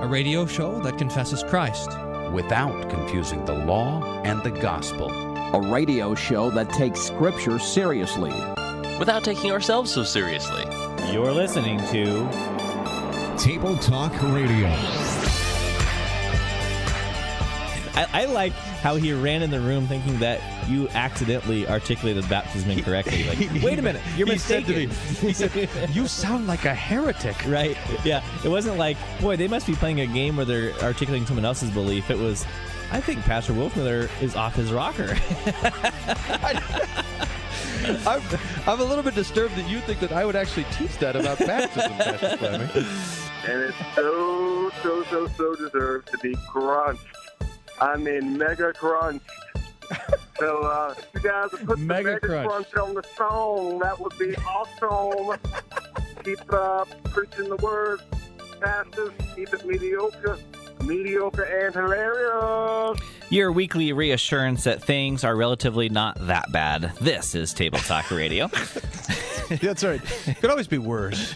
a radio show that confesses Christ. without confusing the law and the gospel. A radio show that takes Scripture seriously. without taking ourselves so seriously. You're listening to Table Talk Radio. I, I like how he ran in the room thinking that you accidentally articulated baptism incorrectly. Like, wait a minute, you're he said to mistaken. me, he said, "You sound like a heretic." right? Yeah. It wasn't like, boy, they must be playing a game where they're articulating someone else's belief. It was, I think Pastor Wolfmueller is off his rocker. I'm, I'm a little bit disturbed that you think that I would actually teach that about baptism, Pastor Fleming. and it's so, so, so, so deserved to be crunched. I mean, mega crunched. So, uh, if you guys would put Mega the mega crunch. crunch. on the song, that would be awesome. Keep uh, preaching the word, pastors. Keep it mediocre, mediocre and hilarious. Your weekly reassurance that things are relatively not that bad. This is Table Talk Radio. That's right. It could always be worse.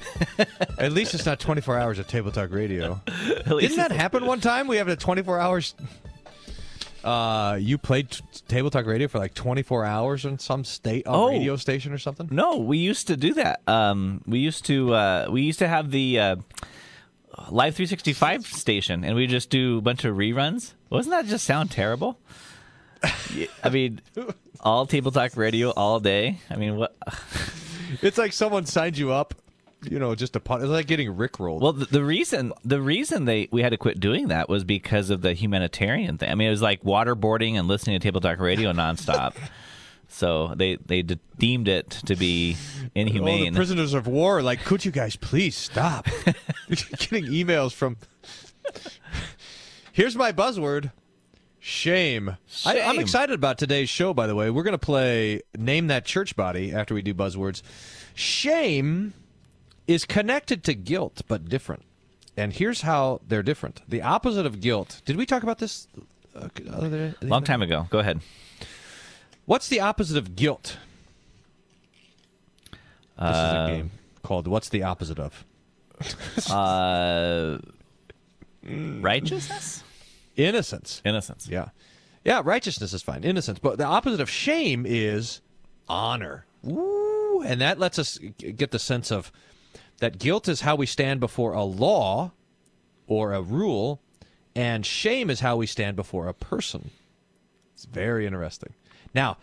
At least it's not 24 hours of Table Talk Radio. Didn't that happen one time? We have a 24 hours. Uh, you played t- Table Talk Radio for like 24 hours in some state on Oh. radio station or something. No, we used to do that. Um, we used to uh, we used to have the uh, Live 365 station, and we just do a bunch of reruns. Wasn't that just sound terrible? I mean, all Table Talk Radio all day. I mean, what? It's like someone signed you up, you know, just a pot. It's like getting rickrolled. Well, the, the reason the reason they we had to quit doing that was because of the humanitarian thing. I mean, it was like waterboarding and listening to Table Talk Radio nonstop. so they they de- deemed it to be inhumane. the prisoners of war like, could you guys please stop? Getting emails from. Here's my buzzword. Shame. I, I'm excited about today's show, by the way. We're going to play Name That Church Body after we do buzzwords. Shame is connected to guilt, but different. And here's how they're different. The opposite of guilt. Did we talk about this? Uh, other? Long time ago. Go ahead. What's the opposite of guilt? This is a game called What's the Opposite of? Uh, righteousness, Innocence. innocence. Yeah. Yeah, righteousness is fine. Innocence. But the opposite of shame is honor. Ooh, and that lets us get the sense of that guilt is how we stand before a law or a rule, and shame is how we stand before a person. It's very interesting. Now,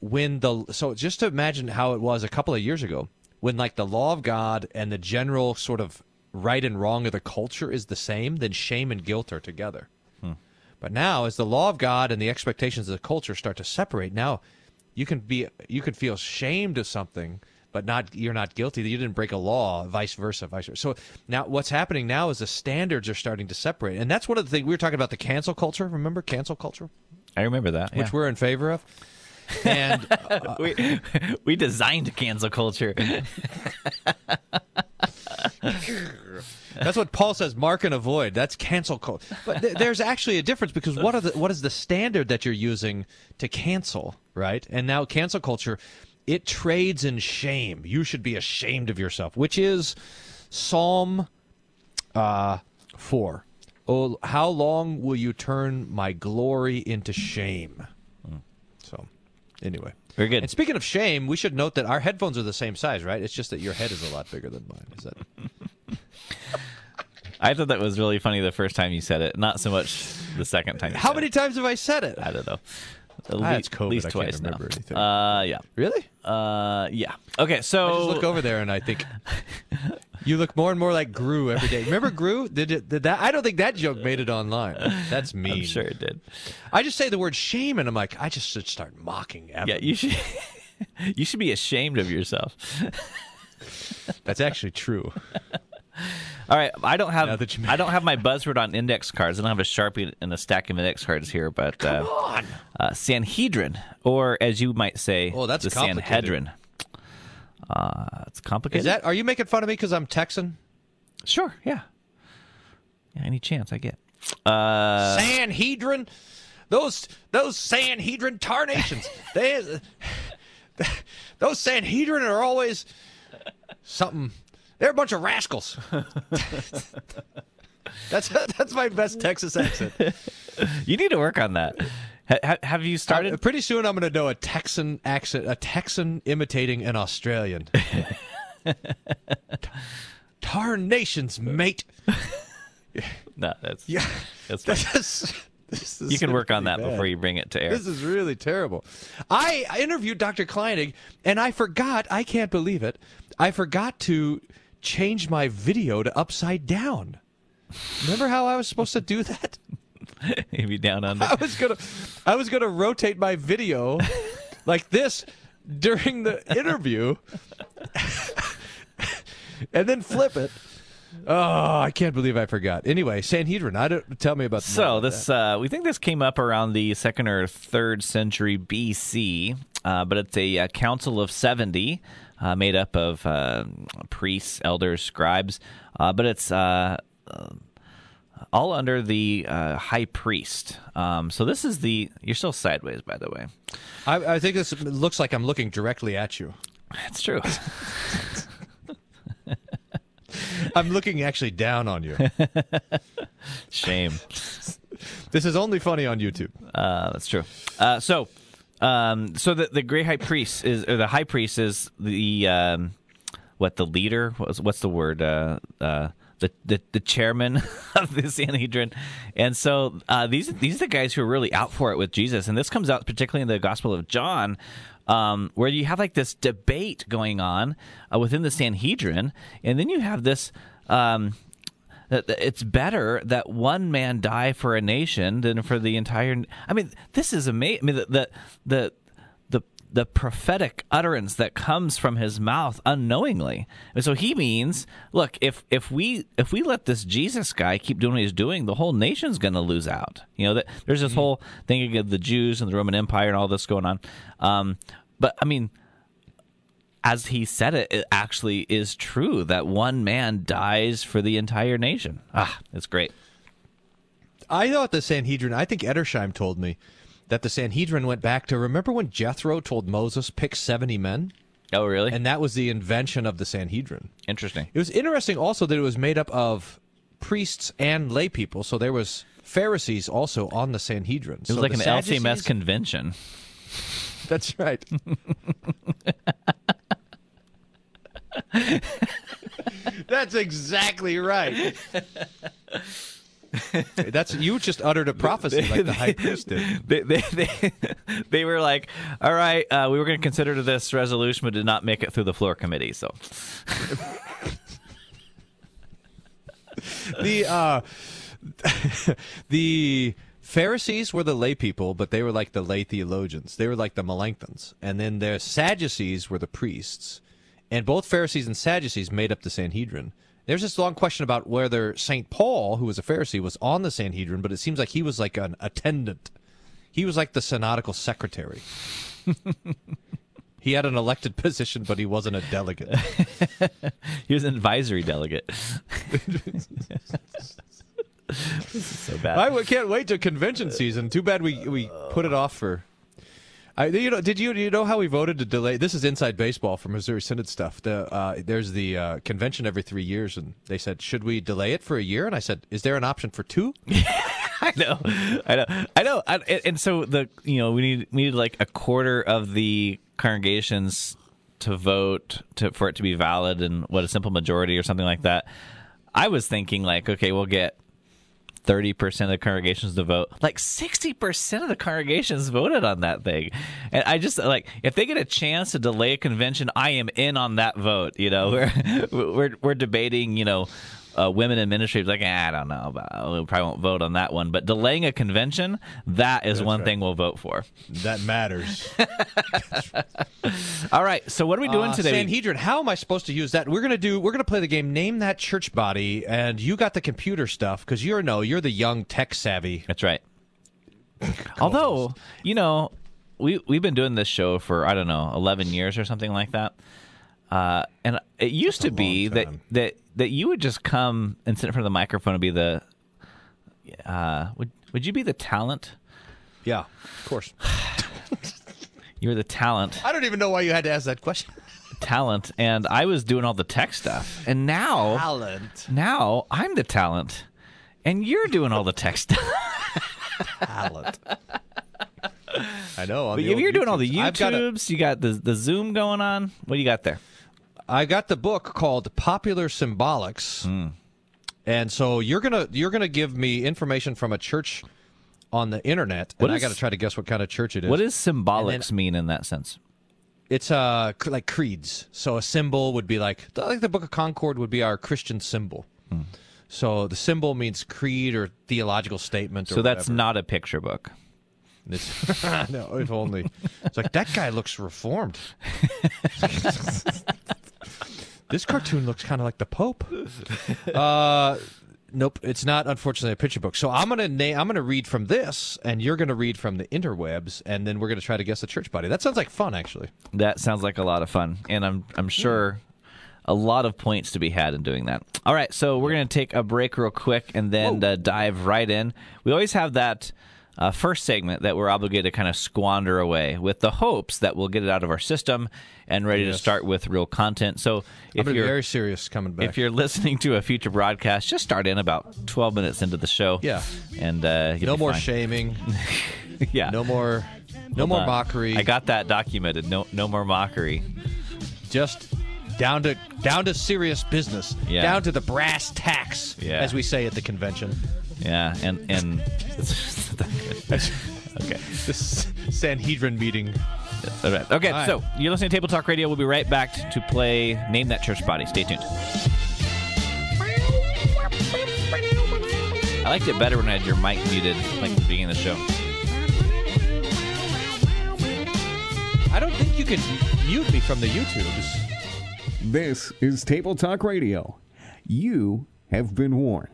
when the so just to imagine how it was a couple of years ago, when like the law of God and the general sort of right and wrong of the culture is the same, then shame and guilt are together. Hmm. But now, as the law of God and the expectations of the culture start to separate, now you can be you can feel shamed of something, but not you're not guilty that you didn't break a law. Vice versa, vice versa. So now, what's happening now is the standards are starting to separate, and that's one of the things we were talking about the cancel culture. Remember cancel culture, I remember that. which yeah. we're in favor of. And uh, we we designed cancel culture. That's what Paul says. Mark and avoid. That's cancel culture. But th- there's actually a difference because what are the what is the standard that you're using to cancel, right? And now cancel culture, it trades in shame. You should be ashamed of yourself, which is Psalm uh, four. Oh, how long will you turn my glory into shame? So, anyway. Very good. And speaking of shame, we should note that our headphones are the same size, right? It's just that your head is a lot bigger than mine. Is that? I thought that was really funny the first time you said it, not so much the second time. You How many it. times have I said it? I don't know. At Ah, lea- it's COVID. Least twice remember now. anything. Uh, yeah. Really? Uh, yeah. Okay, so I just look over there and I think you look more and more like Gru every day. Remember Gru? Did it? Did that? I don't think that joke made it online. That's mean. I'm sure it did. I just say the word shame and I'm like, I just should start mocking. Evan. Yeah, you should. you should be ashamed of yourself. That's actually true. All right, I don't have I don't have my buzzword on index cards. I don't have a sharpie and a stack of index cards here, but uh, on. uh, Sanhedrin, or as you might say, Oh, that's the. Sanhedrin. Uh, it's complicated. Is that? Are you making fun of me because I'm Texan? sure? Yeah. Yeah, any chance I get. Uh, Sanhedrin. Those those Sanhedrin tarnations. they those Sanhedrin are always something. They're a bunch of rascals. That's that's my best Texas accent. You need to work on that. Ha- ha- have you started? Uh, pretty soon, I'm going to know a Texan accent, a Texan imitating an Australian. Tarnations, mate. no, that's Yeah, that's fine. this is, this is You can work on that seriously before you bring it to air. This is really terrible. I I interviewed Dr. Kleinig, and I forgot. I can't believe it. I forgot to change my video to upside down. Remember how I was supposed to do that? Maybe down under. I was gonna, I was gonna rotate my video like this during the interview, and then flip it. Oh, I can't believe I forgot. Anyway, Sanhedrin. I don't tell me about. So this, uh, we think this came up around the second or third century BC, uh, but it's a, uh council of seventy, uh, made up of uh, priests, elders, scribes, uh, but it's uh, uh, all under the uh, high priest. Um, so this is the. You're still sideways, by the way. I, I think this looks like I'm looking directly at you. That's true. I'm looking actually down on you. Shame. This is only funny on YouTube. Uh, that's true. Uh, so, um, so the the great high priest is, or the high priest is the um, what the leader? What's what's the word? Uh, uh, the, the the chairman of the Sanhedrin, and so uh, these these are the guys who are really out for it with Jesus, and this comes out particularly in the Gospel of John, um, where you have like this debate going on uh, within the Sanhedrin, and then you have this. Um, it's better that one man die for a nation than for the entire. I mean, this is amazing. I mean, the the the the, the prophetic utterance that comes from his mouth unknowingly. And so he means, look, if if we if we let this Jesus guy keep doing what he's doing, the whole nation's going to lose out. You know, that there's this whole thing of the Jews and the Roman Empire and all this going on. Um, but I mean as he said it, it actually is true that one man dies for the entire nation. Ah, it's great. I thought the Sanhedrin. I think Edersheim told me that the Sanhedrin went back to remember when Jethro told Moses pick seventy men, Oh, really? and that was the invention of the Sanhedrin. Interesting. It was interesting also that it was made up of priests and lay people. So there was Pharisees also on the Sanhedrin. It was like an LCMS convention. That's right. That's exactly right. That's you just uttered a prophecy like the high priest did. They, they, they, they were like, all right, uh, we were going to consider this resolution, but did not make it through the floor committee. So, The uh, the Pharisees were the lay people, but they were like the lay theologians. They were like the Melanchthons, and then the Sadducees were the priests. And both Pharisees and Sadducees made up the Sanhedrin. There's this long question about whether St. Paul, who was a Pharisee, was on the Sanhedrin, but it seems like he was like an attendant. He was like the synodical secretary. he had an elected position, but he wasn't a delegate. he was an advisory delegate. this is so bad. I can't wait to convention season. Too bad we we put it off for. I, you know, did you you know how we voted to delay? This is inside baseball for Missouri Synod stuff. The uh, there's the uh, convention every three years, and they said, should we delay it for a year? And I said, is there an option for two? I know, I know, I know. I, and- and so the you know we need we need like a quarter of the congregations to vote to for it to be valid, and what a simple majority or something like that. I was thinking like, okay, we'll get thirty percent of the congregations to vote. Like sixty percent of the congregations voted on that thing, and I just like if they get a chance to delay a convention, I am in on that vote. You know, we're we're we're debating. You know. Uh, women in ministry like eh, I don't know, but we probably won't vote on that one. But delaying a convention, that is one right. thing we'll vote for. That matters. All right, so what are we doing Uh, today? Sanhedrin. How am I supposed to use that? We're gonna do. We're gonna play the game. Name that church body, and you got the computer stuff because you're no, you're the young tech savvy. That's right. Although, you know, we we've been doing this show for I don't know, eleven years or something like that. Uh, and it used to be that, that that you would just come and sit in front of the microphone and be the. Uh, would would you be the talent? Yeah, of course. You were the talent, I don't even know why you had to ask that question. talent, and I was doing all the tech stuff. And now, Talent. now I'm the talent, and you're doing all the tech stuff. Talent. I know. on but you're doing all the YouTubes. Got a-. You got the the Zoom going on. What do you got there? I got the book called Popular Symbolics, Hmm. and so you're gonna you're gonna give me information from a church on the internet, What and I got to try to guess what kind of church it is. What does symbolics then- mean in that sense? It's uh like creeds. So a symbol would be like like the Book of Concord would be our Christian symbol. Hmm. So the symbol means creed or theological statement. Or So that's whatever. not a picture book. No, if only. It's like that guy looks reformed. this cartoon looks kind of like the Pope. Uh, nope, it's not. Unfortunately, a picture book. So I'm gonna na- I'm gonna read from this, and you're gonna read from the interwebs, and then we're gonna try to guess the church body. That sounds like fun, actually. That sounds like a lot of fun, and I'm I'm sure a lot of points to be had in doing that. All right, so we're gonna take a break real quick and then uh, dive right in. We always have that. Uh, first segment that we're obligated to kind of squander away with the hopes that we'll get it out of our system and ready to start with real content. So if you're very serious coming back. if you're listening to a future broadcast, just start in about 12 minutes into the show. Yeah. and uh, no more fine. shaming. yeah, No more. No Hold more on. mockery. I got that documented. No, no more mockery. just down to down to serious business. Yeah. Down to the brass tacks, Yeah. as we say at the convention. Yeah, and and okay. This Sanhedrin meeting. All right. Okay, All right. so you're listening to Table Talk Radio. We'll be right back to play Name That Church Body. Stay tuned. I liked it better when I had your mic muted, like at the beginning of the show. I don't think you can mute me from the YouTubes. This is Table Talk Radio. You have been warned.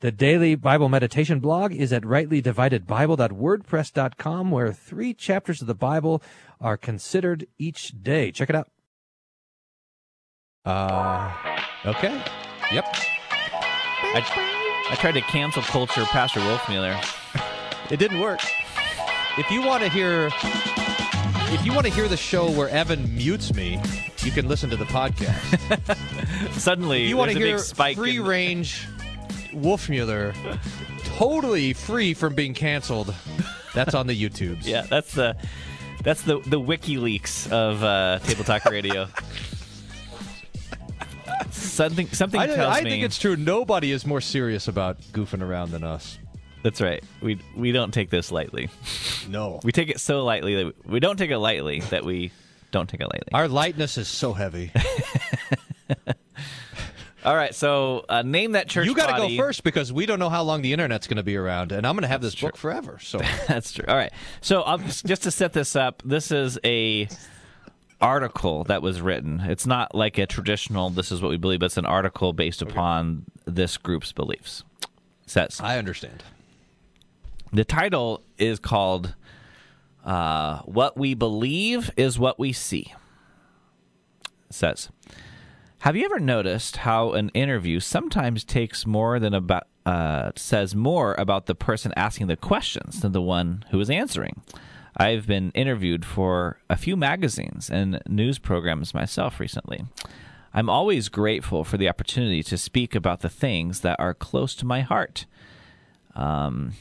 The daily Bible meditation blog is at rightlydividedbible.wordpress.com, where three chapters of the Bible are considered each day. Check it out. Uh, okay. Yep. I, I tried to cancel culture Pastor Wolfmueller. It didn't work. If you want to hear, if you want to hear the show where Evan mutes me, you can listen to the podcast. Suddenly, you want to a hear free in- range Wolfmueller, totally free from being canceled. That's on the YouTubes. Yeah, that's the that's the the WikiLeaks of uh, Table Talk Radio. something something I, tells I me think it's true. Nobody is more serious about goofing around than us. that's right. We we don't take this lightly. No. We take it so lightly that we, we don't take it lightly that we don't take it lightly. Our lightness is so heavy. All right, so uh, name that church. you got to go first because we don't know how long the internet's going to be around, and I'm going to have this book forever. So That's true. All right. So um, just to set this up, this is a article that was written. It's not like a traditional. This is what we believe. But it's an article based upon this group's beliefs. Says I understand. the title is called uh, "What We Believe Is What We See." It says. Have you ever noticed how an interview sometimes takes more than about uh, says more about the person asking the questions than the one who is answering? I've been interviewed for a few magazines and news programs myself recently. I'm always grateful for the opportunity to speak about the things that are close to my heart. Um,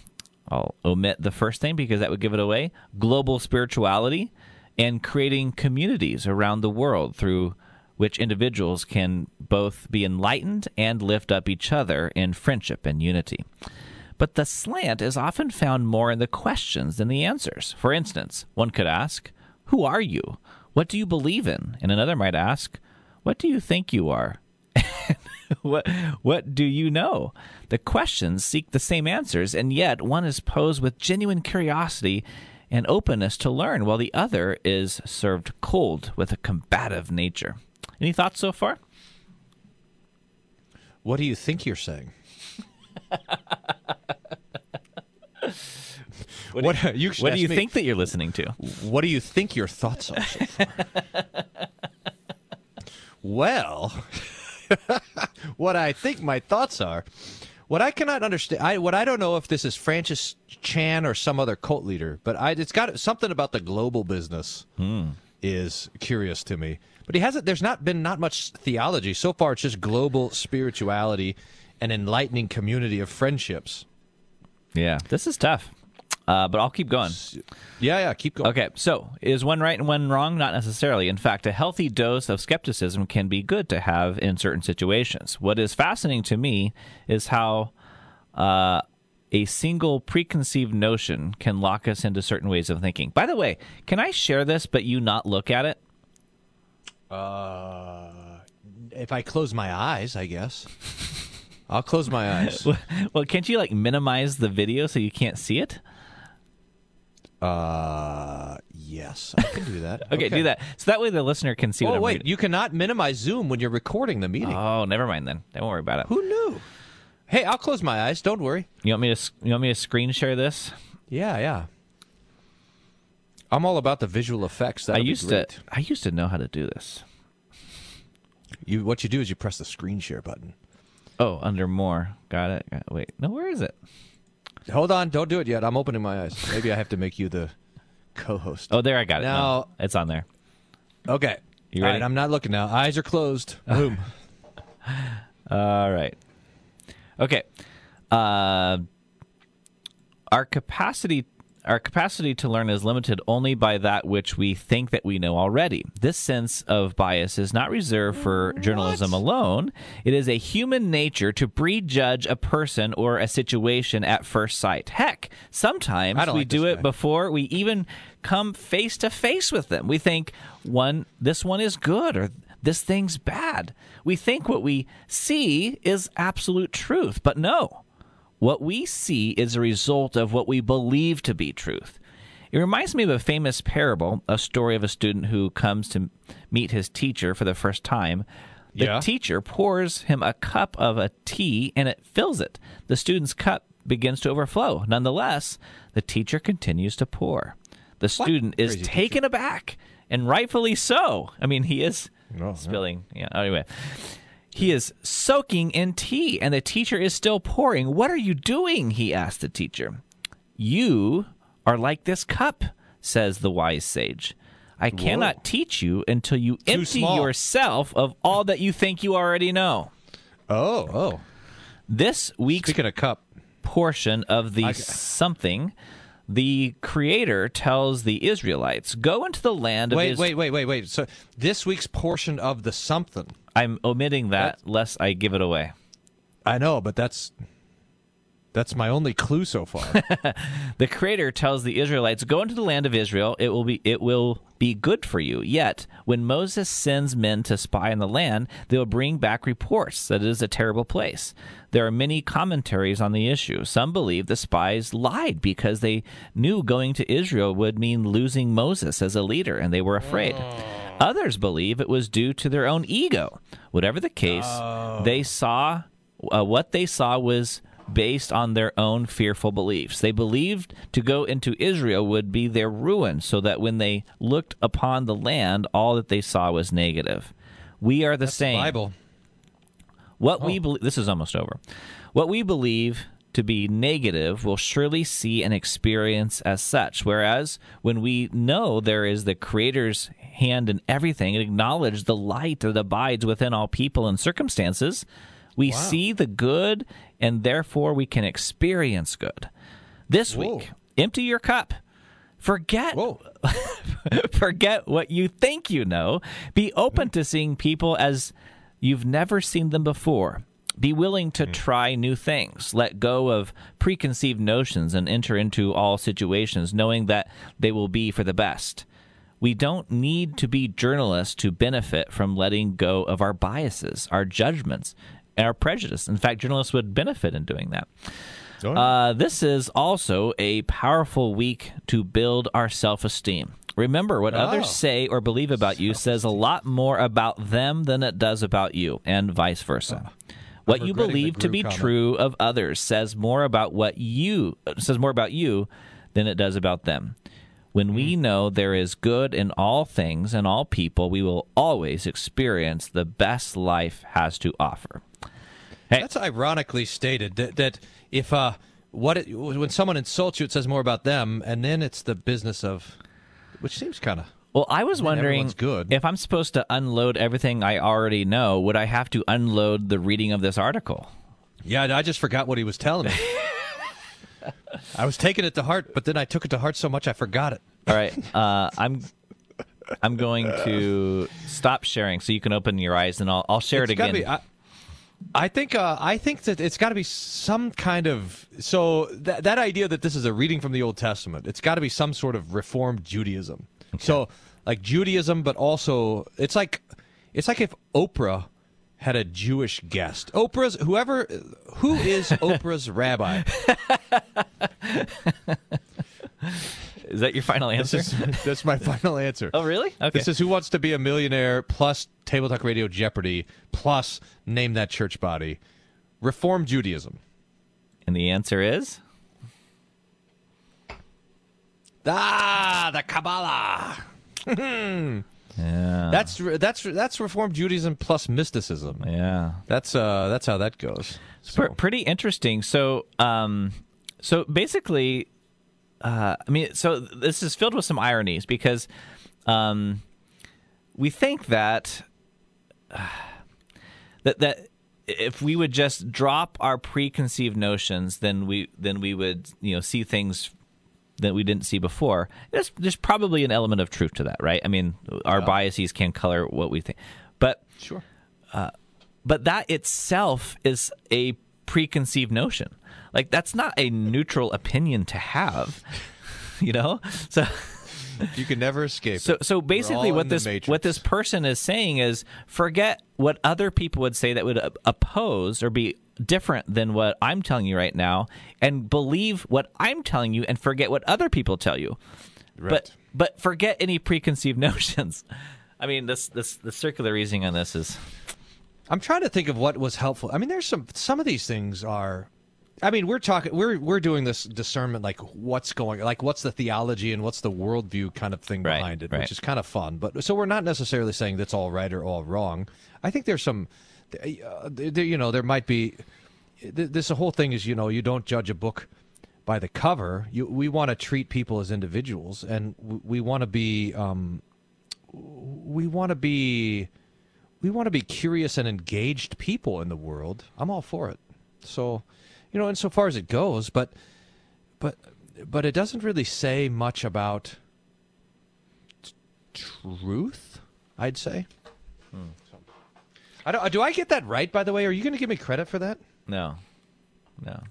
I'll omit the first thing because that would give it away. Global spirituality and creating communities around the world through which individuals can both be enlightened and lift up each other in friendship and unity. But the slant is often found more in the questions than the answers. For instance, one could ask, Who are you? What do you believe in? And another might ask, What do you think you are? what what do you know? The questions seek the same answers, and yet one is posed with genuine curiosity and openness to learn, while the other is served cold with a combative nature. Any thoughts so far? What do you think you're saying? what, you What do you me, think that you're listening to? What do you think your thoughts are? So far? well, what I think my thoughts are. What I cannot understand, I, what I don't know if this is Francis Chan or some other cult leader, but I, it's got something about the global business hmm. is curious to me. But he hasn't. There's not been not much theology so far. It's just global spirituality an enlightening community of friendships. Yeah, this is tough. Uh, but I'll keep going. Yeah, yeah, keep going. Okay, so is one right and one wrong? Not necessarily. In fact, a healthy dose of skepticism can be good to have in certain situations. What is fascinating to me is how uh, a single preconceived notion can lock us into certain ways of thinking. By the way, can I share this but you not look at it? Uh, if I close my eyes, I guess. I'll close my eyes. well, can't you like minimize the video so you can't see it? Uh, yes, I can do that. Okay, do that. So that way the listener can see what Oh wait, reading. you cannot minimize Zoom when you're recording the meeting. Oh, never mind then. Don't worry about it. Who knew? Hey, I'll close my eyes. Don't worry. You want me to you want me to screen share this? Yeah, yeah. I'm all about the visual effects. I That'll be used to I used to know how to do this. You what you do is you press the screen share button. Oh, under more. Got it. Got- Wait, no, where is it? Hold on, don't do it yet. I'm opening my eyes. Maybe I have to make you the co-host. Oh, there I got it. Now- No, it's on there. Okay. You ready? right, I'm not looking now. Eyes are closed. Boom. All right. Okay. Uh, our capacity our capacity to learn is limited only by that which we think that we know already. This sense of bias is not reserved for journalism alone. It is a human nature to prejudge a person or a situation at first sight. Heck, sometimes we like do it guy. before we even come face to face with them. We think one this one is good or this thing's bad. We think what we see is absolute truth, but no. What we see is a result of what we believe to be truth. It reminds me of a famous parable, a story of a student who comes to meet his teacher for the first time. The Yeah. teacher pours him a cup of a tea and it fills it. The student's cup begins to overflow. Nonetheless, the teacher continues to pour. The student is Crazy teacher. taken aback, and rightfully so. I mean, he is Oh, spilling. Yeah. Anyway, he is soaking in tea, and the teacher is still pouring. What are you doing? He asked the teacher. You are like this cup, says the wise sage. I cannot teach you until you empty small. yourself of all that you think you already know. Oh, oh. This week's Speaking of cup, portion of the something, the creator tells the Israelites, "Go into the land of wait, Is-" wait, wait, wait, wait. So this week's portion of the something. I'm omitting that lest I give it away. I know, but that's that's my only clue so far. The creator tells the Israelites, "Go into the land of Israel. It will be it will be good for you." Yet, when Moses sends men to spy on the land, they will bring back reports that it is a terrible place. There are many commentaries on the issue. Some believe the spies lied because they knew going to Israel would mean losing Moses as a leader and they were afraid. Oh. Others believe it was due to their own ego. Whatever the case, they saw uh, what they saw was based on their own fearful beliefs. They believed to go into Israel would be their ruin, so that when they looked upon the land, all that they saw was negative. We are the same. Bible. What we believe this is almost over. What we believe to be negative will surely see and experience as such. Whereas when we know there is the Creator's hand in everything and acknowledge the light that abides within all people and circumstances, we see the good and therefore we can experience good. This week, empty your cup. Forget forget what you think you know. Be open hmm. to seeing people as you've never seen them before. Be willing to try new things. Let go of preconceived notions and enter into all situations knowing that they will be for the best. We don't need to be journalists to benefit from letting go of our biases, our judgments, and our prejudice. In fact, journalists would benefit in doing that. Uh, this is also a powerful week to build our self esteem. Remember, what others say or believe about you says a lot more about them than it does about you, and vice versa. What you believe to be comment. true of others says more about what you says more about you than it does about them. When we know there is good in all things and all people, we will always experience the best life has to offer. That's ironically stated that, that if uh, what it, when someone insults you, it says more about them, and then it's the business of, which seems kind of. Well, I was wondering if I'm supposed to unload everything I already know, would I have to unload the reading of this article? Yeah, I just forgot what he was telling me. I was taking it to heart, but then I took it to heart so much I forgot it. All right, uh, I'm I'm going to stop sharing so you can open your eyes, and I'll I'll share It's it again. be- I, I think uh, I think that it's got to be some kind of so that that idea that this is a reading from the Old Testament. It's got to be some sort of Reformed Judaism. So like Judaism, but also it's like it's like if Oprah had a Jewish guest. Oprah's whoever who is Oprah's rabbi. Is that your final This answer? is that's my final answer. oh, really? Okay. This is Who Wants to Be a Millionaire plus Table Talk Radio Jeopardy plus Name That Church Body. Reform Judaism. and the answer is Ah, the Kabbalah. yeah, That's that's that's Reform Judaism plus mysticism. yeah. That's uh that's how that goes. Pr- pretty interesting. So, um, so basically, uh, I mean, so this is filled with some ironies because um, we think that uh, that that if we would just drop our preconceived notions, then we then we would you know see things that we didn't see before. There's there's probably an element of truth to that, right? I mean, our biases can color what we think, but Sure. but that itself is a preconceived notion. Like that's not a neutral opinion to have, you know. So You can never escape. so it. so basically, what this what this person is saying is forget what other people would say that would uh, oppose or be different than what I'm telling you right now, and believe what I'm telling you, and forget what other people tell you. Right. But but forget any preconceived notions. I mean, this this the circular reasoning on this is I'm trying to think of what was helpful. I mean, there's some some of these things are. I mean, we're talking, we're we're doing this discernment, like what's going, like what's the theology and what's the worldview kind of thing Right, behind it, right. which is kind of fun. But so we're not necessarily saying that's all right or all wrong. I think there's some, uh, you know, there might be. This whole thing is, you know, you don't judge a book by the cover. You, we want to treat people as individuals, and we want to be, um, we want to be we want to be curious and engaged people in the world. I'm all for it. So, you know, insofar as it goes, but but but it doesn't really say much about t- truth. I'd say. So, I don't. Do I get that right? By the way, are you going to give me credit for that? No, no.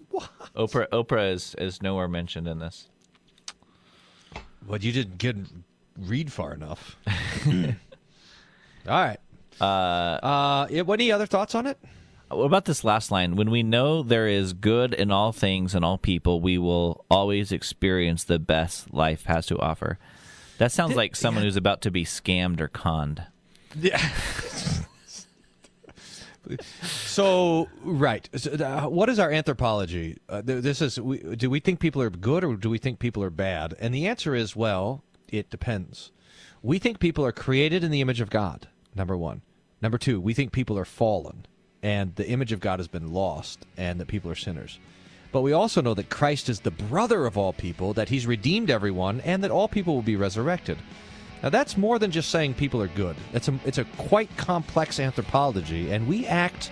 Oprah Oprah is is nowhere mentioned in this. Well, you didn't get read far enough. all right. Uh, uh, any other thoughts on it? What about this last line? When we know there is good in all things and all people, we will always experience the best life has to offer. That sounds like someone who's about to be scammed or conned. Yeah. so right, So, uh, what is our anthropology? Uh, this is we, do we think people are good or do we think people are bad? And the answer is well, it depends. We think people are created in the image of God. Number one. Number two, we think people are fallen, and the image of God has been lost, and that people are sinners. But we also know that Christ is the brother of all people, that he's redeemed everyone, and that all people will be resurrected. Now that's more than just saying people are good. It's a it's a quite complex anthropology, and we act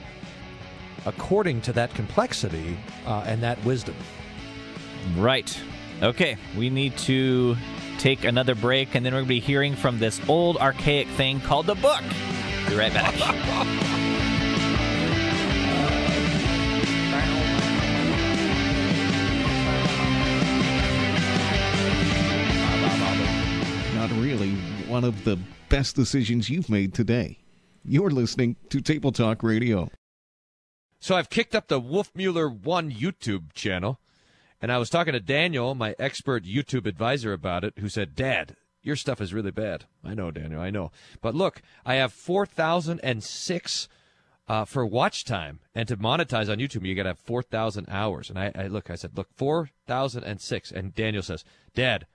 according to that complexity uh, and that wisdom. Right. Okay, we need to take another break, and then we're going to be hearing from this old archaic thing called the book. Be right back. one of the best decisions you've made today. You're listening to Table Talk Radio. So I've kicked up the Wolfmueller One YouTube channel, and I was talking to Daniel, my expert YouTube advisor, about it, who said, "Dad, your stuff is really bad." I know, Daniel, I know, but look, I have four thousand and six uh, for watch time, and to monetize on YouTube, you got to have four thousand hours. And I, I look, I said, "Look, four thousand and six. And Daniel says, "Dad,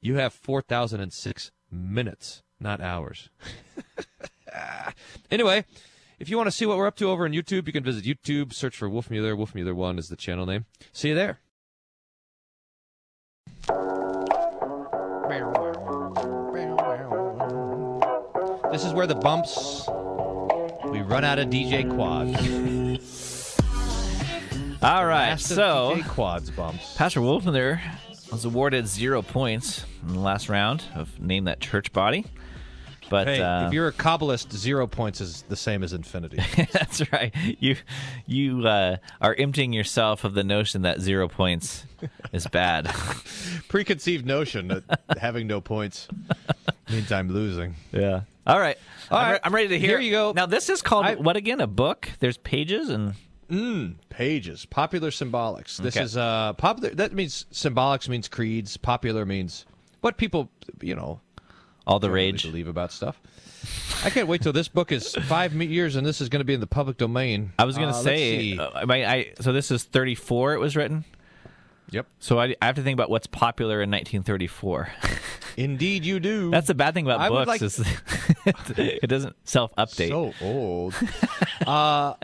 you have four thousand and six minutes, not hours." Anyway, if you want to see what we're up to over on YouTube, you can visit YouTube, search for. Wolfmueller One is the channel name. See you there. This is where the bumps. We run out of DJ quads. All right, so TK quads bumps. Pastor Wolfman there was awarded zero points in the last round of Name That Church Body. But Hey, uh, if you're a Kabbalist, zero points is the same as infinity. that's right. You you uh, are emptying yourself of the notion that zero points is bad. Preconceived notion that having no points means I'm losing. yeah. All right. All I'm, re- I'm ready to hear. Here you go. Now this is called I- what again? A book? There's pages and Pages, popular symbolics. This Okay. is uh popular. That means symbolics means creeds. Popular means what people you know all the rage. believe about stuff. I can't wait till this book is five years and this is going to be in the public domain. I was going to Uh, say, uh, I, I so this is 34. It was written. Yep. So I, I have to think about what's popular in 1934. Indeed, you do. That's the bad thing about I would books like- is it doesn't self update. So old. uh,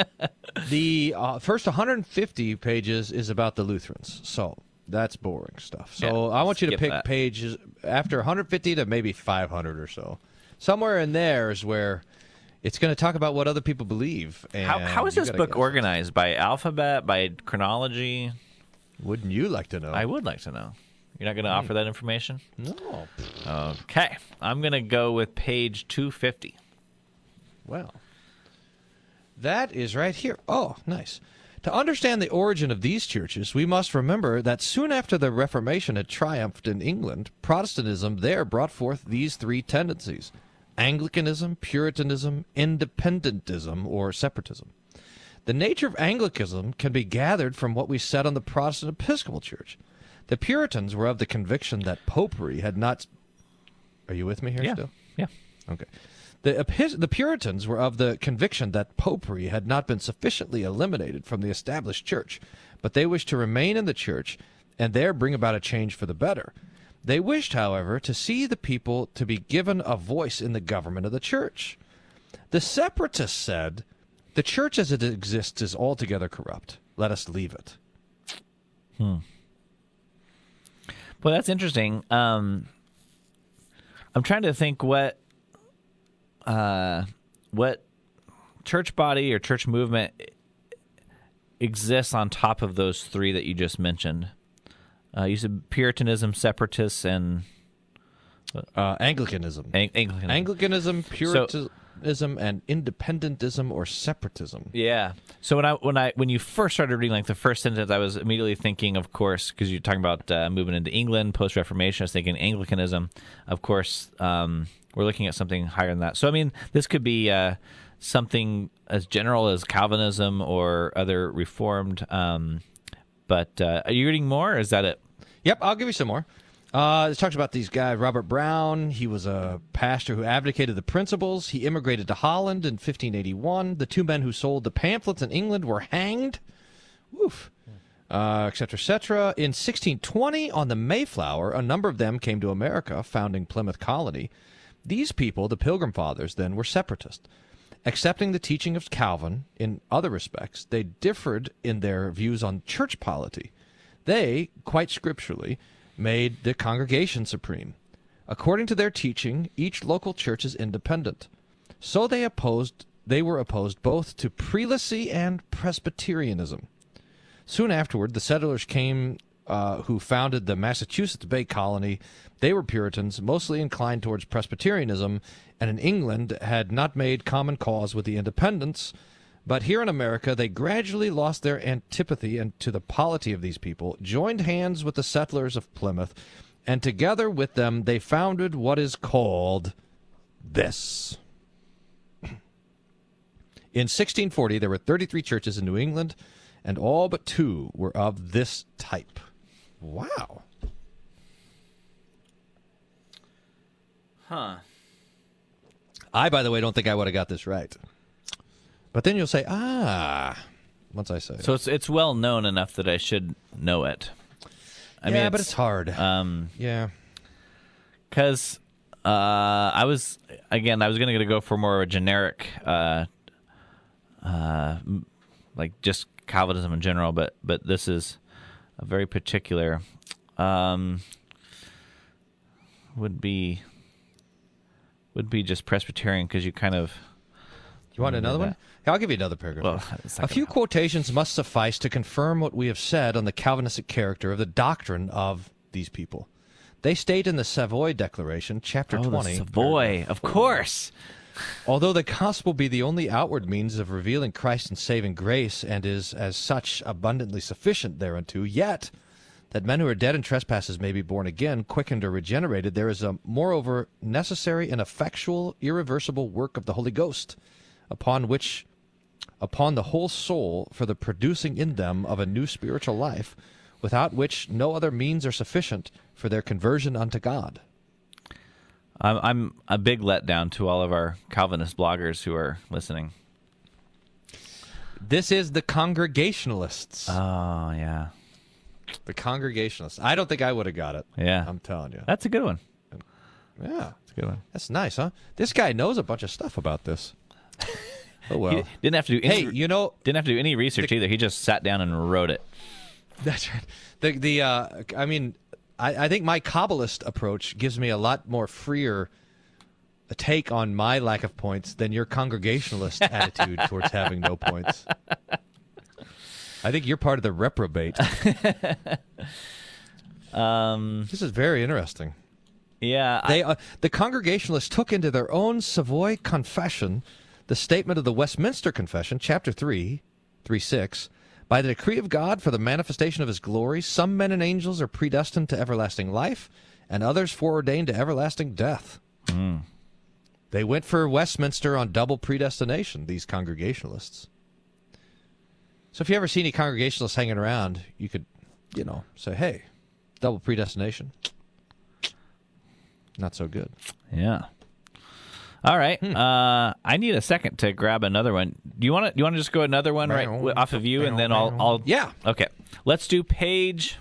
the uh, first 150 pages is about the Lutherans. So that's boring stuff. So Yeah, I want you to skip pick that. pages after 150 to maybe 500 or so. Somewhere in there is where it's going to talk about what other people believe. And how, how is you this gotta book guess. organized? By alphabet? By chronology? Wouldn't you like to know? I would like to know. You're not going to Hmm. offer that information? no. Okay. I'm going to go with page 250. Well, that is right here. Oh, nice. To understand the origin of these churches, we must remember that soon after the Reformation had triumphed in England, Protestantism there brought forth these three tendencies Anglicanism, Puritanism, Independentism, or Separatism. The nature of Anglicanism can be gathered from what we said on the Protestant Episcopal Church. The Puritans were of the conviction that popery had not. Are you with me here Yeah. still? Yeah. Okay. The, the Puritans were of the conviction that popery had not been sufficiently eliminated from the established church, but they wished to remain in the church and there bring about a change for the better. They wished, however, to see the people to be given a voice in the government of the church. The separatists said, The church as it exists is altogether corrupt. Let us leave it. Hmm. Well, that's interesting. Um, I'm trying to think what uh, what church body or church movement exists on top of those three that you just mentioned. Uh, you said Puritanism, separatists, and Uh, Anglicanism. Ang- Anglicanism. Anglicanism, Puritanism, and independentism or separatism. Yeah. So when I when I when you first started reading like the first sentence, I was immediately thinking, of course, because you're talking about uh, moving into England post Reformation. I was thinking Anglicanism. Of course, um, we're looking at something higher than that. So I mean, this could be uh, something as general as Calvinism or other Reformed. Um, but uh, are you reading more? Or is that it? Yep, I'll give you some more. Uh, it talks about these guys. Robert Browne, he was a pastor who advocated the principles. He immigrated to Holland in 1581. The two men who sold the pamphlets in England were hanged. Woof. Uh, et cetera, et cetera. In 1620, on the Mayflower, a number of them came to America, founding Plymouth Colony. These people, the Pilgrim Fathers, then were separatists. Accepting the teaching of Calvin in other respects, they differed in their views on church polity. They, quite scripturally, made the congregation supreme. According to their teaching, each local church is independent. So they opposed they were opposed both to prelacy and Presbyterianism. Soon afterward, the settlers came uh, who founded the Massachusetts Bay Colony. They were Puritans, mostly inclined towards Presbyterianism, and in England had not made common cause with the independents. But here in America, they gradually lost their antipathy and to the polity of these people, joined hands with the settlers of Plymouth, and together with them they founded what is called this. In 1640, there were 33 churches in New England, and all but two were of this type. Wow. Huh. I, by the way, don't think I would have got this right. But then you'll say, ah, once I say it. So it's it's well known enough that I should know it. I yeah, mean, but it's hard. Um, yeah. because uh, I was again I was gonna go for more of a generic, uh, uh, like just Calvinism in general, but but this is a very particular. Um, would be would be just Presbyterian because you kind of You want another one? Yeah, I'll give you another paragraph. Well, a few quotations must suffice to confirm what we have said on the Calvinistic character of the doctrine of these people. They state in the Savoy Declaration, chapter Oh, the 20. Savoy, of course. Although the gospel be the only outward means of revealing Christ and saving grace, and is as such abundantly sufficient thereunto, yet that men who are dead in trespasses may be born again, quickened or regenerated, there is a moreover necessary and effectual, irreversible work of the Holy Ghost, upon which upon the whole soul for the producing in them of a new spiritual life, without which no other means are sufficient for their conversion unto God. I'm, I'm a big letdown to all of our Calvinist bloggers who are listening. This is the Congregationalists. Oh yeah, The Congregationalists. I don't think I would have got it. yeah. I'm telling you. That's a good one. Yeah. That's a good one. That's nice, huh? This guy knows a bunch of stuff about this. Oh well. He didn't have to do any, hey, you know didn't have to do any research either. He just sat down and wrote it. that's right. The the uh I mean I, I think my Kabbalist approach gives me a lot more freer take on my lack of points than your Congregationalist attitude towards having no points. I think you're part of the reprobate. Um, This is very interesting. yeah, I- They uh, the Congregationalists took into their own Savoy Confession the statement of the Westminster Confession, chapter 3, 3 6. By the decree of God for the manifestation of his glory, some men and angels are predestined to everlasting life, and others foreordained to everlasting death. Hmm. They went for Westminster on double predestination, these Congregationalists. So if you ever see any Congregationalists hanging around, you could, you know, say, hey, double predestination. Not so good. yeah. All right. Uh, I need a second to grab another one. Do you want to? You want to just go another one right off of you, and then I'll. I'll Yeah. Okay. Let's do page.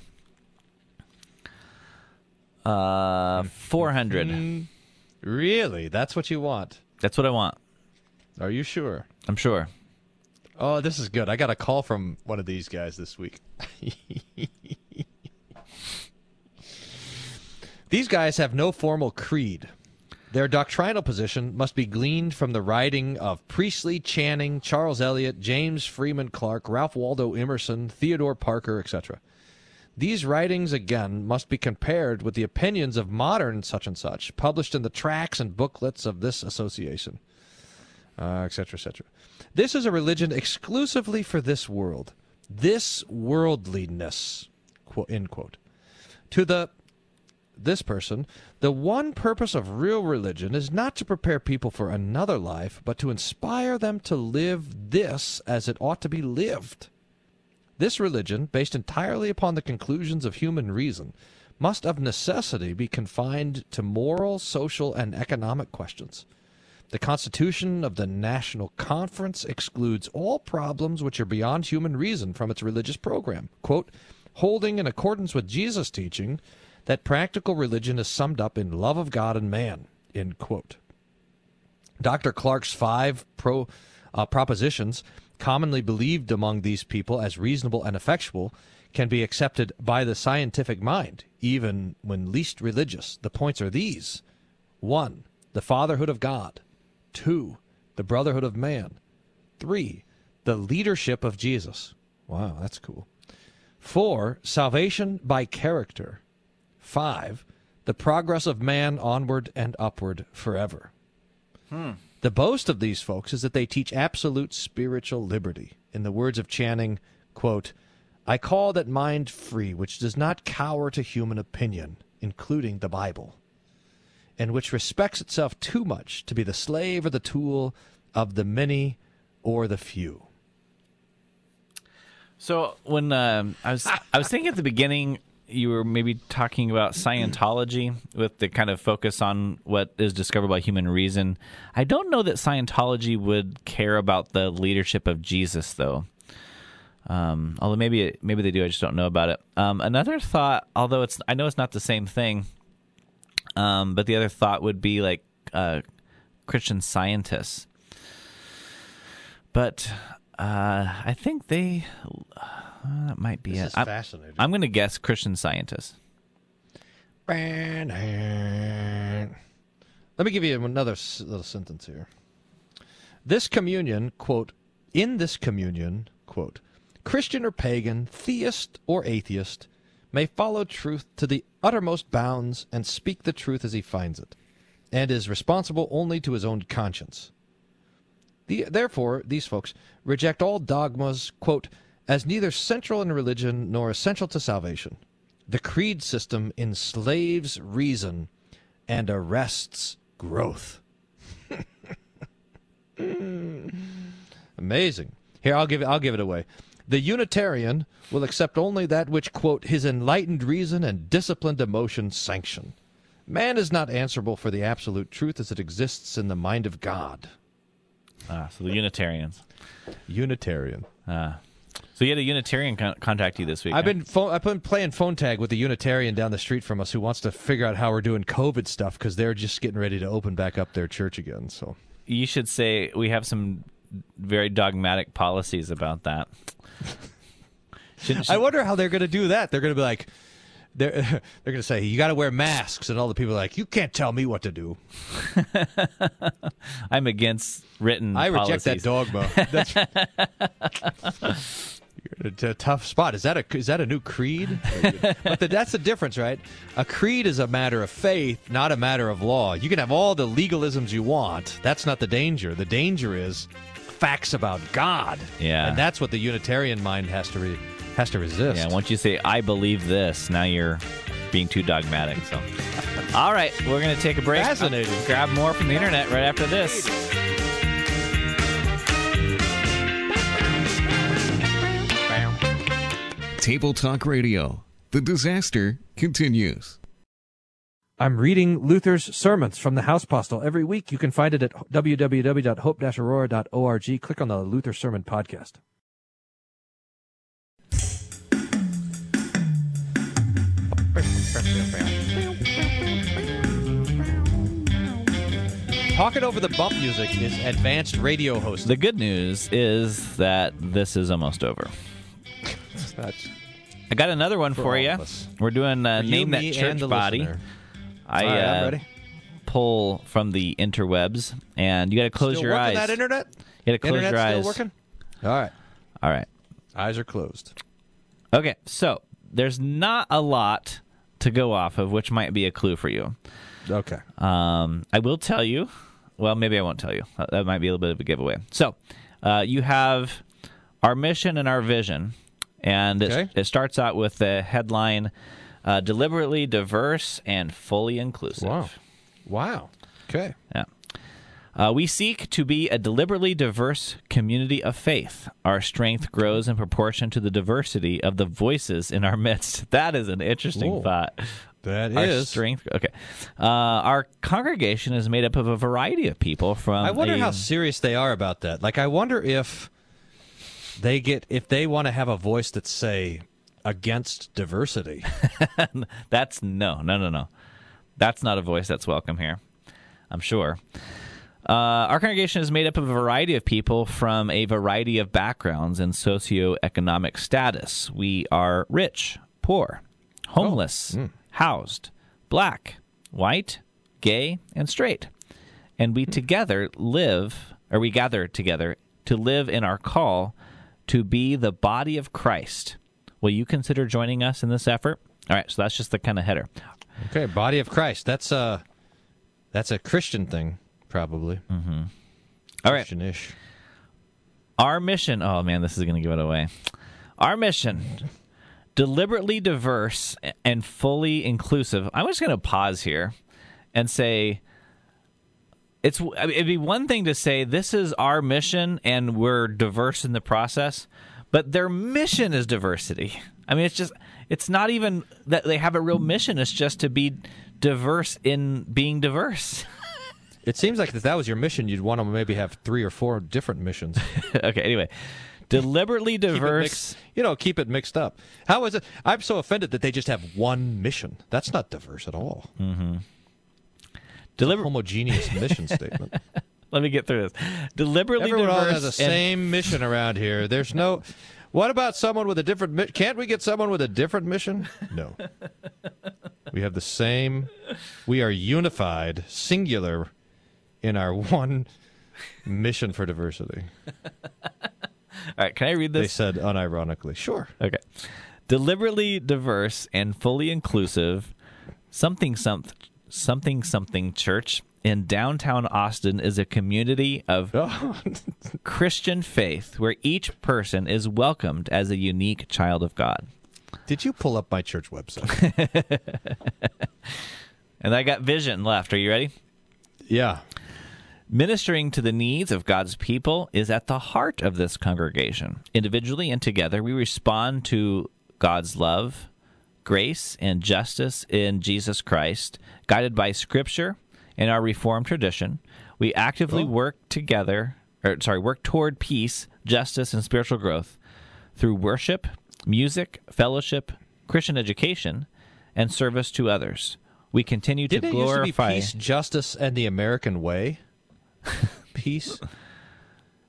Uh, four hundred. Really? That's what you want? That's what I want. Are you sure? I'm sure. Oh, this is good. I got a call from one of these guys this week. these guys have no formal creed. Their doctrinal position must be gleaned from the writing of Priestley, Channing, Charles Eliot, James Freeman Clarke, Ralph Waldo Emerson, Theodore Parker, etc. These writings, again, must be compared with the opinions of modern such and such, published in the tracts and booklets of this association uh, etc., etc. This is a religion exclusively for this world, this worldliness, quote, end quote. To the this person, the one purpose of real religion is not to prepare people for another life, but to inspire them to live this as it ought to be lived. This religion, based entirely upon the conclusions of human reason, must of necessity be confined to moral, social, and economic questions. The Constitution of the National Conference excludes all problems which are beyond human reason from its religious program. Quote, holding in accordance with Jesus' teaching that practical religion is summed up in love of God and man. End quote. Dr. Clarke's five pro, uh, propositions, commonly believed among these people as reasonable and effectual, can be accepted by the scientific mind, even when least religious. The points are these 1. The fatherhood of God. 2. The brotherhood of man. 3. The leadership of Jesus. Wow, that's cool. 4. Salvation by character. 5. The progress of man onward and upward forever. The boast of these folks is that they teach absolute spiritual liberty. In the words of Channing, quote, I call that mind free which does not cower to human opinion, including the Bible, and which respects itself too much to be the slave or the tool of the many or the few. So when um, I was I was thinking at the beginning, you were maybe talking about Scientology with the kind of focus on what is discovered by human reason. I don't know that Scientology would care about the leadership of Jesus, though. Um, although maybe maybe they do, I just don't know about it. Um, another thought, although it's I know it's not the same thing, um, but the other thought would be like uh, Christian scientists. But uh, I think they uh, that might be This it. is I'm, fascinating. I'm going to guess Christian scientists. Let me give you another little sentence here. This communion, quote, in this communion, quote, Christian or pagan, theist or atheist, may follow truth to the uttermost bounds and speak the truth as he finds it, and is responsible only to his own conscience. The, therefore, these folks reject all dogmas, quote, as neither central in religion nor essential to salvation. The creed system enslaves reason and arrests growth. Amazing. Here, I'll give it. I'll give it away. The Unitarian will accept only that which, quote, his enlightened reason and disciplined emotion sanction. Man is not answerable for the absolute truth as it exists in the mind of God. Ah, so the Unitarians. Unitarian. Ah. So you had a Unitarian con- contact you this week. I've huh? been phone, I've been playing phone tag with the Unitarian down the street from us who wants to figure out how we're doing COVID stuff because they're just getting ready to open back up their church again. So You should say we have some very dogmatic policies about that. Shouldn't- I wonder how they're going to do that. They're going to be like, they're they're going to say you got to wear masks, and all the people are like, you can't tell me what to do. I'm against written. I reject that dogma. That's, You're in a tough spot. Is that a is that a new creed? but the, that's the difference, right? A creed is a matter of faith, not a matter of law. You can have all the legalisms you want. That's not the danger. The danger is facts about God. Yeah. and that's what the Unitarian mind has to re, has to resist. Yeah, once you say I believe this, now you're being too dogmatic. So, all right, we're gonna take a break. Fascinating. I'll grab more from the internet right after this. Table Talk Radio. The disaster continues. I'm reading Luther's sermons from the House Postil every week. You can find it at www.hope-aurora.org. Click on the Luther Sermon Podcast. Talking over the bump music is advanced radio hosting. The good news is that this is almost over. That's I got another one for, all you. We're doing uh, for name you, that me, church the body. listener. I All right, I'm uh, ready. pull from the interwebs, and you got to close Still your working eyes. that internet? you got to close Internet's your eyes. still working? All right. All right. Eyes are closed. Okay, so there's not a lot to go off of, which might be a clue for you. Okay. Um, I will tell you. Well, maybe I won't tell you. That might be a little bit of a giveaway. So, uh, you have our mission and our vision, and it, it starts out with the headline: uh, "Deliberately diverse and fully inclusive." Wow. Wow. Okay. Yeah. Uh, we seek to be a deliberately diverse community of faith. Our strength grows in proportion to the diversity of the voices in our midst. That is an interesting Whoa. thought. That Our is. strength. Okay. Uh, our congregation is made up of a variety of people from. I wonder a- how serious they are about that. Like, I wonder if they get if they want to have a voice that's say against diversity. That's no, no, no, no. That's not a voice that's welcome here. I'm sure. Uh, our congregation is made up of a variety of people from a variety of backgrounds and socioeconomic status. We are rich, poor, homeless, housed, black, white, gay, and straight. And we together live, or we gather together to live in our call to be the body of Christ. Will you consider joining us in this effort? All right, so that's just the kind of header. okay, body of Christ. That's a that's a Christian thing, probably. Mm-hmm. All right. Christian-ish. Our mission, oh man, this is going to give it away. Our mission, deliberately diverse and fully inclusive. I'm just going to pause here and say it's it'd be one thing to say this is our mission and we're diverse in the process, but their mission is diversity. I mean, it's just it's not even that they have a real mission, it's just to be diverse in being diverse. It seems like if that was your mission, you'd want to maybe have three or four different missions. okay, anyway. Deliberately diverse. mixed- you know, keep it mixed up. How is it? I'm so offended that they just have one mission. That's not diverse at all. Hmm. Deliber- Homogeneous mission statement. Let me get through this. Deliberately Everyone diverse. has the same mission around here. There's no. What about someone with a different? mi- Can't we get someone with a different mission? No. we have the same. We are unified, singular, in our one Mission for diversity. All right, can I read this? They said unironically. Sure. Okay. Deliberately diverse and fully inclusive, something something something something church in downtown Austin is a community of Oh, Christian faith where each person is welcomed as a unique child of God. did you pull up my church website? And I got vision left. Are you ready? yeah. Ministering to the needs of God's people is at the heart of this congregation. Individually and together, we respond to God's love, grace, and justice in Jesus Christ, guided by Scripture and our Reformed tradition. We actively work together, or sorry, work toward peace, justice, and spiritual growth through worship, music, fellowship, Christian education, and service to others. We continue to Didn't it used to glorify. be peace, justice, and the American way? peace.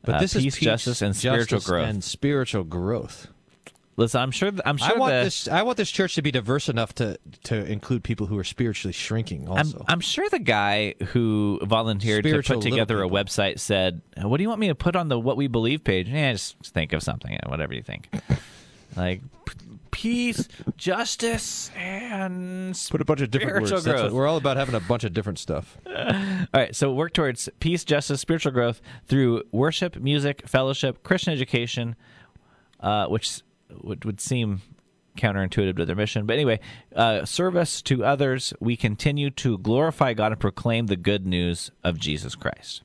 But Uh, this peace, is peace, justice, and spiritual justice, growth. And spiritual growth. Listen, I'm sure. I'm sure I want the, this. I want this church to be diverse enough to to include people who are spiritually shrinking. I'm, Also, I'm sure the guy who volunteered Spiritual to put together a website said, "What do you want me to put on the What We Believe page?" Yeah, just think of something, whatever you think. like peace, justice, and put a bunch of different spiritual words. That's growth. what- we're all about having a bunch of different stuff. All right, so work towards peace, justice, spiritual growth through worship, music, fellowship, Christian education, uh, which would, would seem counterintuitive to their mission. But anyway, uh, service to others. We continue to glorify God and proclaim the good news of Jesus Christ.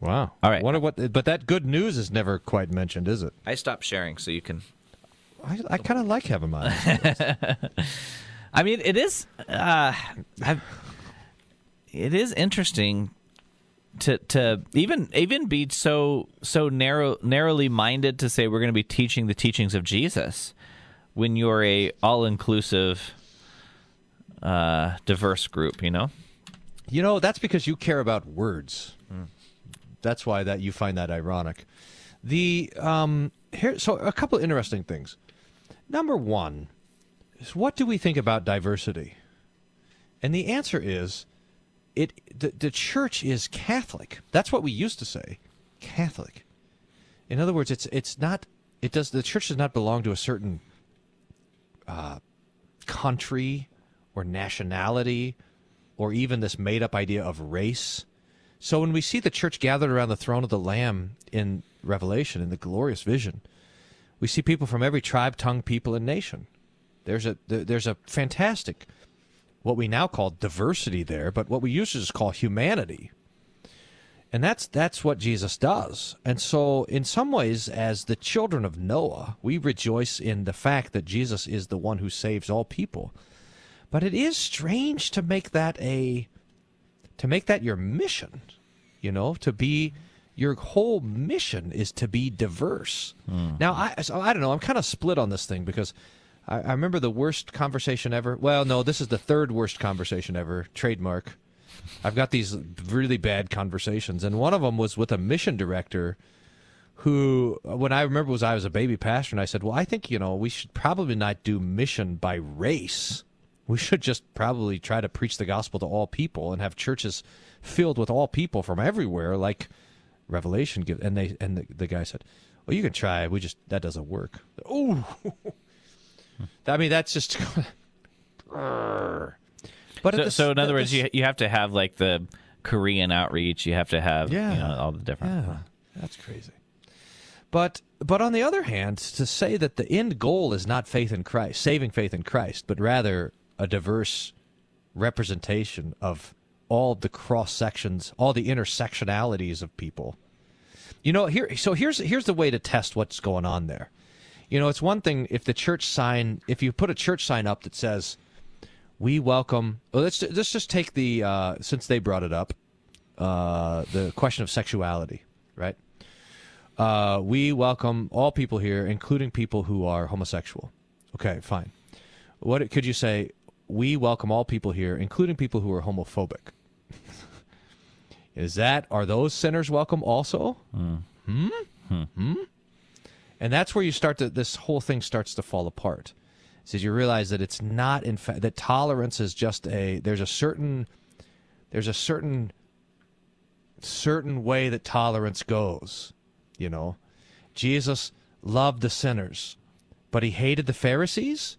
Wow. All right. Wonder what? But that good news is never quite mentioned, is it? I stopped sharing, so you can. I, I kind of like having mine. I mean, it is. Uh, it is interesting to to even even be so so narrow narrowly minded to say we're going to be teaching the teachings of Jesus when you're a all inclusive, uh, diverse group. You know. You know, that's because you care about words. That's why that you find that ironic. The um here so a couple of interesting things. Number 1 is what do we think about diversity? And the answer is it the, the church is Catholic. That's what we used to say. Catholic. In other words, it's it's not it does the church does not belong to a certain uh, country or nationality or even this made up idea of race. So when we see the church gathered around the throne of the Lamb in Revelation, in the glorious vision, we see people from every tribe, tongue, people, and nation. There's a there's a fantastic, what we now call diversity there, but what we used to just call humanity. And that's that's what Jesus does. And so in some ways as the children of Noah, we rejoice in the fact that Jesus is the one who saves all people. But it is strange to make that a to make that your mission, you know, to be your whole mission is to be diverse. Hmm. Now, I so I don't know. I'm kind of split on this thing because I, I remember the worst conversation ever. Well, no, this is the third worst conversation ever. Trademark. I've got these really bad conversations, and one of them was with a mission director who, when I remember, was I was a baby pastor, and I said, "Well, I think you know we should probably not do mission by race. We should just probably try to preach the gospel to all people and have churches filled with all people from everywhere, like Revelation gives." And they and the, the guy said, "Well, you can try. We just that doesn't work." Oh, I mean that's just. But So, the- so in other the words, you you have to have like the Korean outreach. You have to have Yeah. you know all the different. Yeah, that's crazy. But but on the other hand, to say that the end goal is not faith in Christ, saving faith in Christ, but rather a diverse representation of all the cross sections, all the intersectionalities of people. You know, here so here's here's the way to test what's going on there. You know, it's one thing if the church sign, if you put a church sign up that says, "We welcome." Well, let's let's just take the uh, since they brought it up, uh, the question of sexuality, right? Uh, we welcome all people here, including people who are homosexual. Okay, fine. What could you say? We welcome all people here, including people who are homophobic. Is that are those sinners welcome also? Hmm. Hmm. And that's where you start to this whole thing starts to fall apart. Is you realize that it's not in fact that tolerance is just a there's a certain there's a certain certain way that tolerance goes. You know, Jesus loved the sinners, but he hated the Pharisees.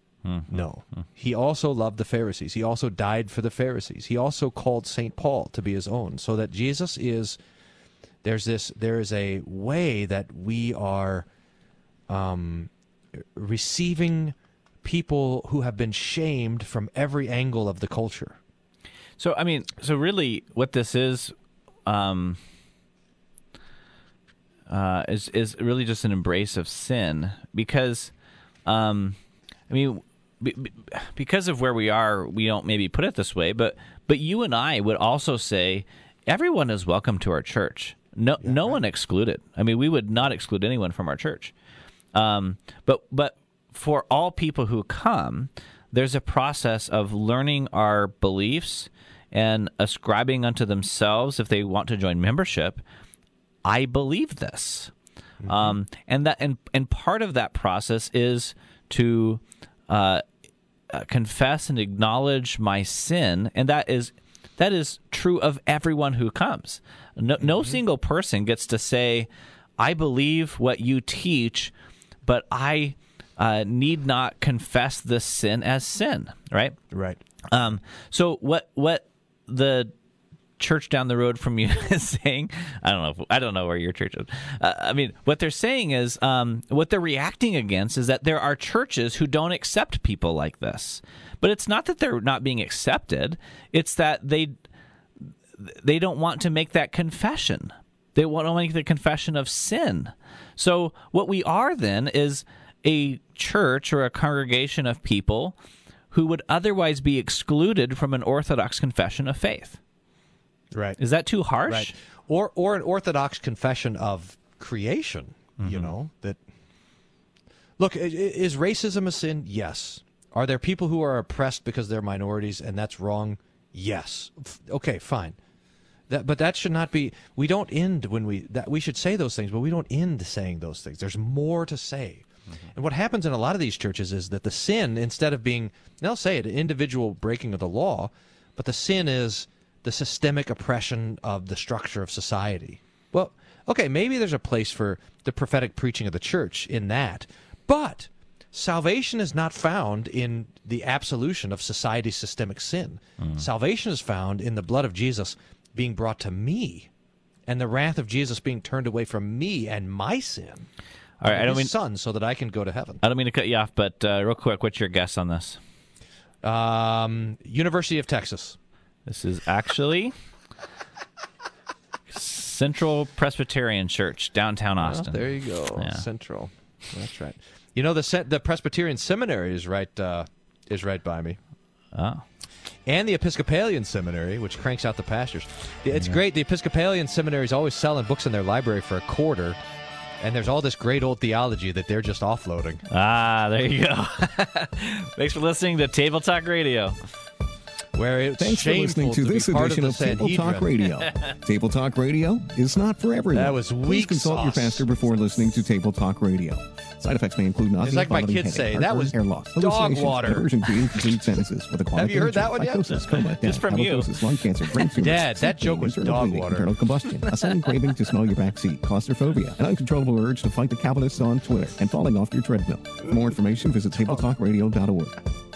No. He also loved the Pharisees. He also died for the Pharisees. He also called St. Paul to be his own. So that Jesus is there's this there is a way that we are um, receiving people who have been shamed from every angle of the culture. So I mean, so really, what this is, um, uh, is is really just an embrace of sin because, um, I mean, because of where we are, we don't maybe put it this way, but but you and I would also say everyone is welcome to our church. No, no one excluded. I mean, we would not exclude anyone from our church. Um, but but for all people who come, there's a process of learning our beliefs and ascribing unto themselves if they want to join membership. I believe this, um, and that and and part of that process is to uh, confess and acknowledge my sin, and that is that is true of everyone who comes. No, no single person gets to say, "I believe what you teach," but I uh, need not confess this sin as sin. Right? Right. Um, so what what the church down the road from you is saying, I don't know, if, I don't know where your church is. Uh, I mean, what they're saying is, um, what they're reacting against is that there are churches who don't accept people like this. But it's not that they're not being accepted; it's that they they don't want to make that confession. They want to make the confession of sin. So what we are then is a church or a congregation of people who would otherwise be excluded from an orthodox confession of faith. Right. Is that too harsh? Right. Or or an orthodox confession of creation, Mm-hmm. you know, that Look, is racism a sin? Yes. Are there people who are oppressed because they're minorities and that's wrong? Yes. Okay, fine. That, but that should not be. We don't end when we that we should say those things, but we don't end saying those things. There's more to say. And what happens in a lot of these churches is that the sin, instead of being, they'll say it, an individual breaking of the law, but the sin is the systemic oppression of the structure of society. Well, okay, maybe there's a place for the prophetic preaching of the church in that, but salvation is not found in the absolution of society's systemic sin. Salvation is found in the blood of Jesus being brought to me and the wrath of Jesus being turned away from me and my sin. All right, I don't mean son so that I can go to heaven. I don't mean to cut you off, but uh, real quick, what's your guess on this? Um, University of Texas. This is actually Central Presbyterian Church, downtown Austin. there you go. Yeah. Central. That's right. You know the the Presbyterian Seminary is right uh, is right by me. Oh. And the Episcopalian Seminary, which cranks out the pastors. It's great. The Episcopalian Seminary is always selling books in their library for a quarter, and there's all this great old theology that they're just offloading. Ah, there you go. Thanks for listening to Table Talk Radio. Where it's Thanks for listening to this edition of of, Table Talk Radio. Table Talk Radio is not for everyone. That was Please weak consult your pastor before listening to Table Talk Radio. Side effects may include nausea, It's like my vomiting, kids headache, say, that was hair loss, dog water. aversion to incomplete sentences with a Have you heard that one yet? Psychosis, coma, death, Just from you. lung cancer, brain tumors, Dad, that joke was dog water. internal combustion, a sudden craving to smell your backseat, claustrophobia, an uncontrollable urge to fight the capitalists on Twitter, and falling off your treadmill. For more information, visit tabletalkradio.org.